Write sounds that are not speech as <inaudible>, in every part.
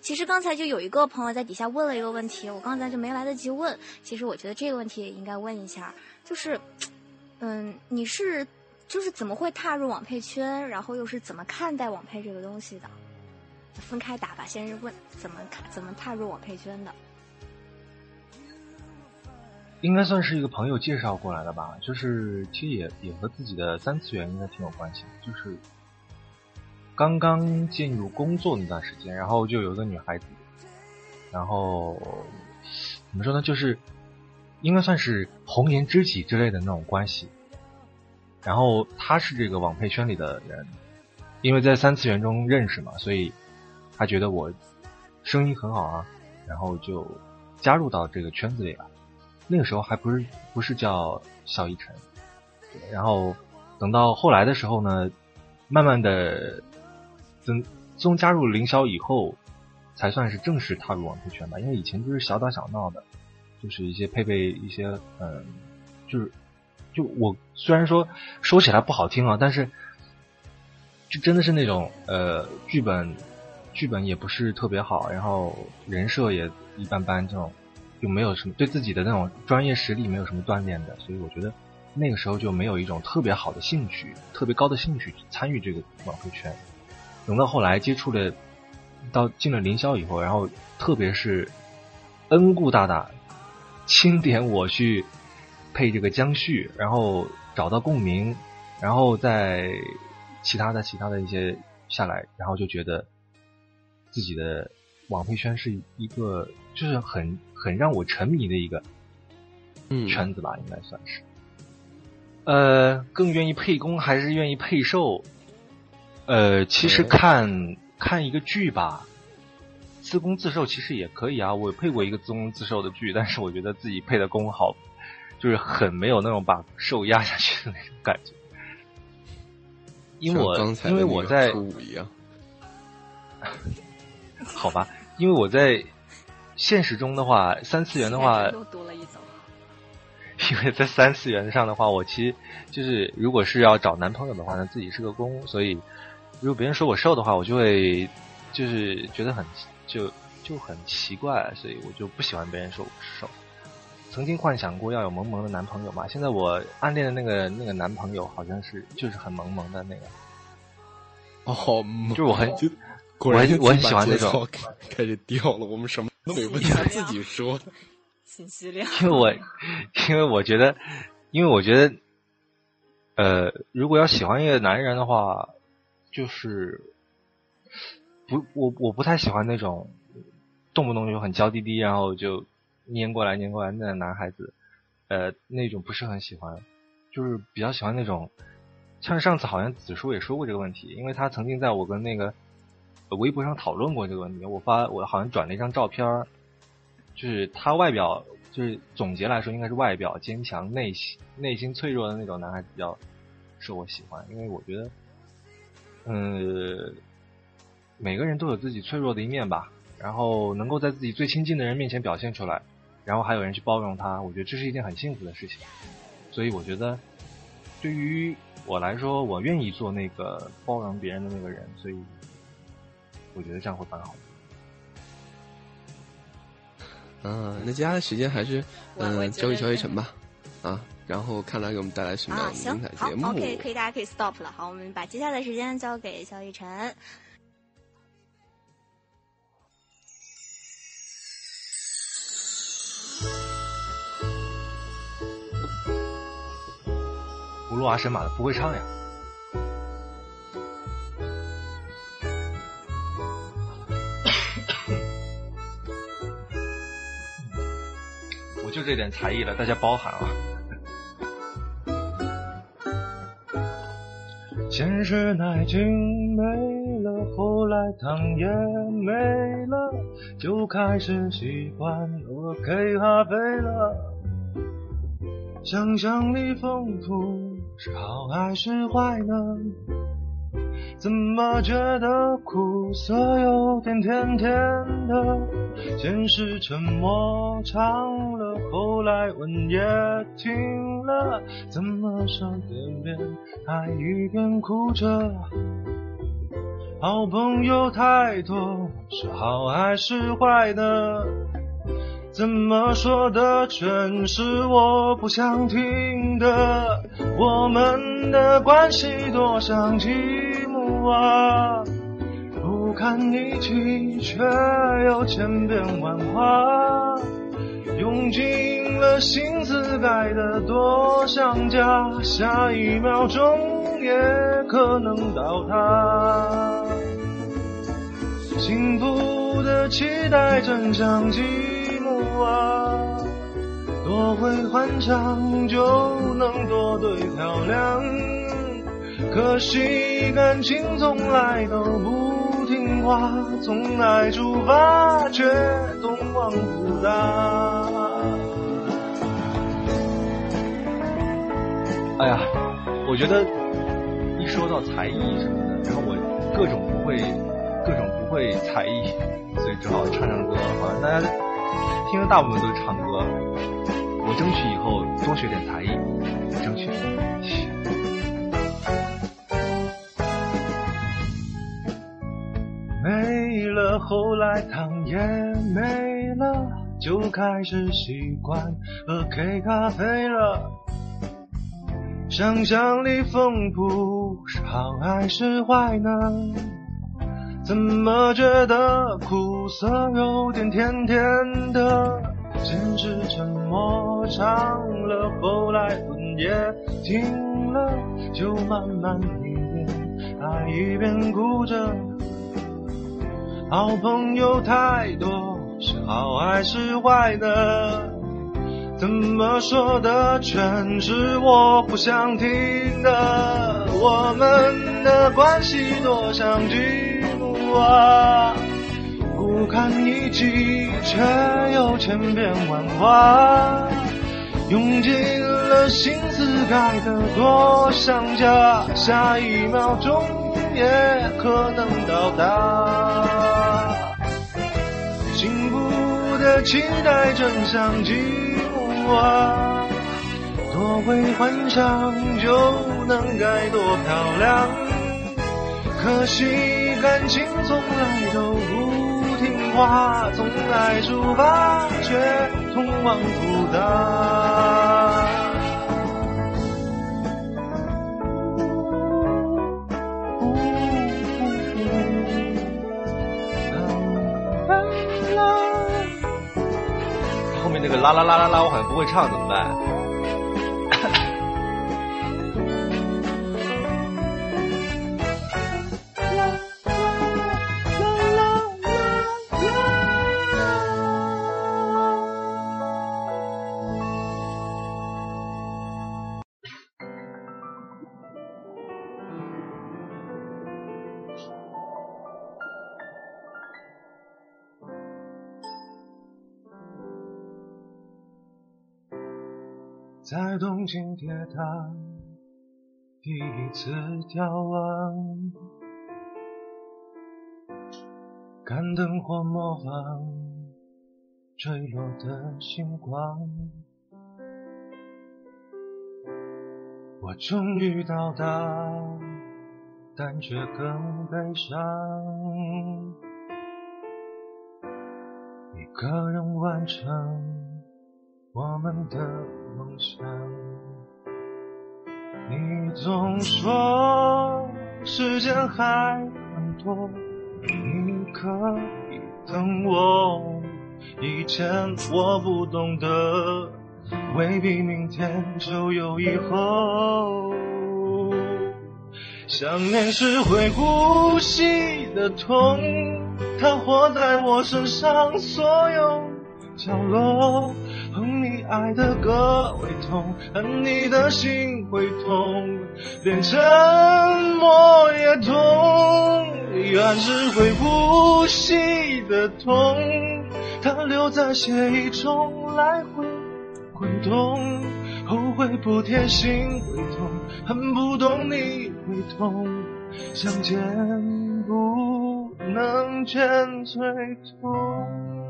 其实刚才就有一个朋友在底下问了一个问题，我刚才就没来得及问。其实我觉得这个问题也应该问一下，就是，嗯，你是就是怎么会踏入网配圈，然后又是怎么看待网配这个东西的？分开打吧，先是问怎么看怎么踏入网配圈的。应该算是一个朋友介绍过来的吧，就是其实也也和自己的三次元应该挺有关系。就是刚刚进入工作那段时间，然后就有个女孩子，然后怎么说呢，就是应该算是红颜知己之类的那种关系。然后她是这个网配圈里的人，因为在三次元中认识嘛，所以她觉得我声音很好啊，然后就加入到这个圈子里了。那个时候还不是不是叫肖一晨，然后等到后来的时候呢，慢慢的自从加入凌霄以后，才算是正式踏入网配圈吧。因为以前就是小打小闹的，就是一些配备一些嗯，就是就我虽然说说起来不好听啊，但是就真的是那种呃剧本剧本也不是特别好，然后人设也一般般这种。就没有什么对自己的那种专业实力没有什么锻炼的，所以我觉得那个时候就没有一种特别好的兴趣、特别高的兴趣去参与这个网配圈。等到后来接触了，到进了凌霄以后，然后特别是恩顾大大钦点我去配这个江旭，然后找到共鸣，然后再其他的其他的一些下来，然后就觉得自己的网配圈是一个就是很。很让我沉迷的一个圈子吧，应该算是。呃，更愿意配攻还是愿意配受？呃，其实看看一个剧吧，自攻自受其实也可以啊。我配过一个自攻自受的剧，但是我觉得自己配的攻好，就是很没有那种把受压下去的那种感觉。因为我因为我在好吧，因为我在。现实中的话，三次元的话，<laughs> 因为在三次元上的话，我其实就是如果是要找男朋友的话，那自己是个攻，所以如果别人说我瘦的话，我就会就是觉得很就就很奇怪，所以我就不喜欢别人说我瘦。曾经幻想过要有萌萌的男朋友嘛，现在我暗恋的那个那个男朋友好像是就是很萌萌的那个，哦，就是我很我很我很喜欢那种开始掉了，我们什么？都没问题，<laughs> 他自己说。<laughs> 信息量。因为我，因为我觉得，因为我觉得，呃，如果要喜欢一个男人的话，就是不，我我不太喜欢那种动不动就很娇滴滴，然后就粘过来粘过来那男孩子，呃，那种不是很喜欢，就是比较喜欢那种，像上次好像子舒也说过这个问题，因为他曾经在我跟那个。微博上讨论过这个问题，我发我好像转了一张照片就是他外表，就是总结来说应该是外表坚强、内心内心脆弱的那种男孩子比较受我喜欢，因为我觉得，嗯，每个人都有自己脆弱的一面吧，然后能够在自己最亲近的人面前表现出来，然后还有人去包容他，我觉得这是一件很幸福的事情，所以我觉得对于我来说，我愿意做那个包容别人的那个人，所以。我觉得这样会蛮好。嗯，那接下来时间还是嗯交给乔一晨吧，啊，然后看他给我们带来什么样的精彩节目。好，OK，可以，大家可以 stop 了。好，我们把接下来的时间交给肖一晨。葫芦娃神马的不会唱呀。<coughs> 就这点才艺了，大家包涵啊！先是奶精没了，后来糖也没了，就开始习惯喝黑咖啡了。想象力丰富是好还是坏呢？怎么觉得苦涩有点甜甜的？先是沉默唱了，后来吻也停了，怎么说一遍还一边哭着？好朋友太多，是好还是坏的？怎么说的全是我不想听的？我们的关系多像积啊，不堪一击，却又千变万化。用尽了心思盖得多像家，下一秒钟也可能倒塌。幸福的期待真像积木。啊，多会欢唱就能多对漂亮，可惜感情从来都不听话，从爱出发却通往复杂。哎呀，我觉得一说到才艺什么的，然后我各种不会，各种不会才艺，所以只好唱唱歌，好像大家。听的大部分都是唱歌，我争取以后多学点才艺，争取。后来糖也没了，就开始习惯喝黑咖啡了。想象力丰富是好还是坏呢？怎么觉得苦涩有点甜甜的？先是沉默唱了，后来吻也停了，就慢慢一边爱一边哭着。好朋友太多，是好还是坏呢？怎么说的全是我不想听的？我们的关系多像剧目。啊，不堪一击，却又千变万化，用尽了心思盖的多像家，下一秒钟也可能到达。幸福的期待真像积木啊，多会幻想就能该多漂亮，可惜。感情从来都不听话，从来出发却通往复杂。个啦啦啦啦啦，我好像不会唱，怎么办？在东京铁塔第一次眺望，看灯火模仿坠落的星光。我终于到达，但却更悲伤。一个人完成。我们的想，你总说时间还很多，你可以等我。以前我不懂得，未必明天就有以后。想念是会呼吸的痛，它活在我身上所有角落。爱的歌会痛，恨你的心会痛，连沉默也痛。遗憾是会呼吸的痛，它留在血液中来回滚动。后悔不贴心会痛，恨不懂你会痛，想见不能见最痛。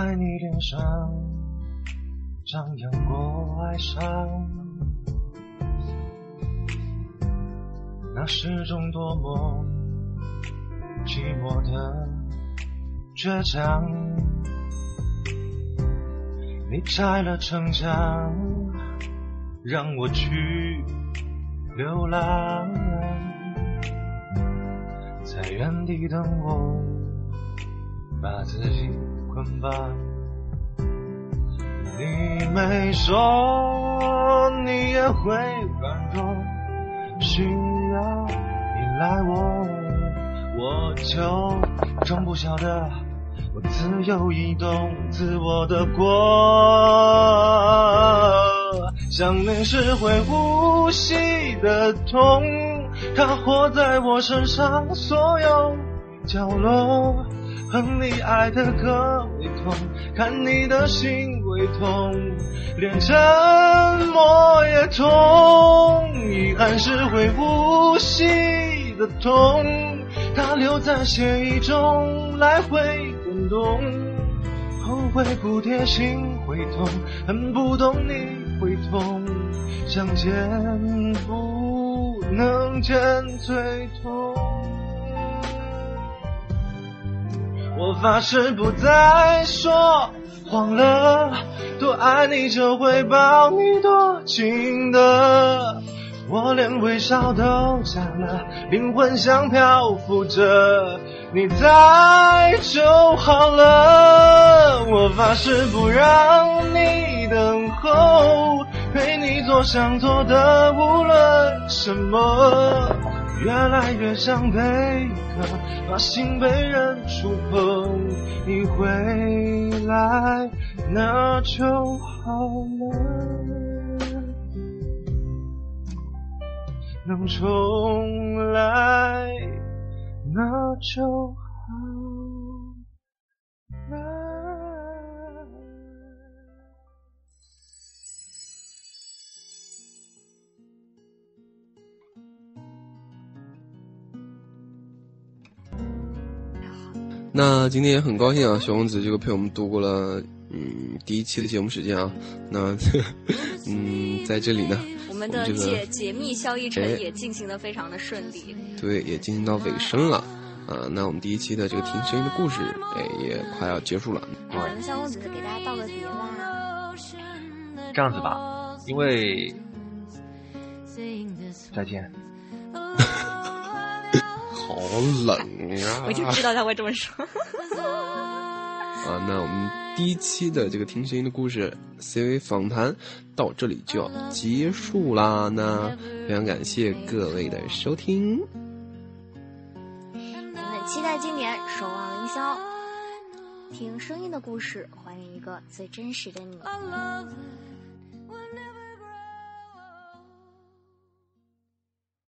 在你脸上张扬过哀伤，那是种多么寂寞的倔强。你拆了城墙，让我去流浪，在原地等我，把自己捆绑。你没说你也会软弱，需要依赖我，我就装不晓得。我自由移动，自我的过，想念是会呼吸的痛，它活在我身上所有角落，恨你爱的更会痛，看你的心会痛，连沉默也痛，遗憾是会呼吸的痛，它留在血液中来回滚。动，后悔不贴心会痛，恨不懂你会痛，相见不能见最痛。我发誓不再说谎了，多爱你就会抱你多紧的，我连微笑都假了，灵魂像漂浮着。你在就好了，我发誓不让你等候，陪你做想做的无论什么。越来越像贝壳，把心被人触碰。你回来那就好了，能重来。那就好那今天也很高兴啊，小王子这个陪我们度过了嗯第一期的节目时间啊。那 <laughs> 嗯在这里呢。我们的解解密萧逸尘也进行的非常的顺利，对，也进行到尾声了，啊，那我们第一期的这个听声音的故事，哎，也快要结束了。我们萧公子给大家道个别吧。这样子吧，因为再见。<laughs> 好冷呀！我就知道他会这么说。啊，那我们第一期的这个听声音的故事 CV 访谈到这里就要结束啦。那非常感谢各位的收听。我们期待今年，守望凌霄，听声音的故事，还原一个最真实的你。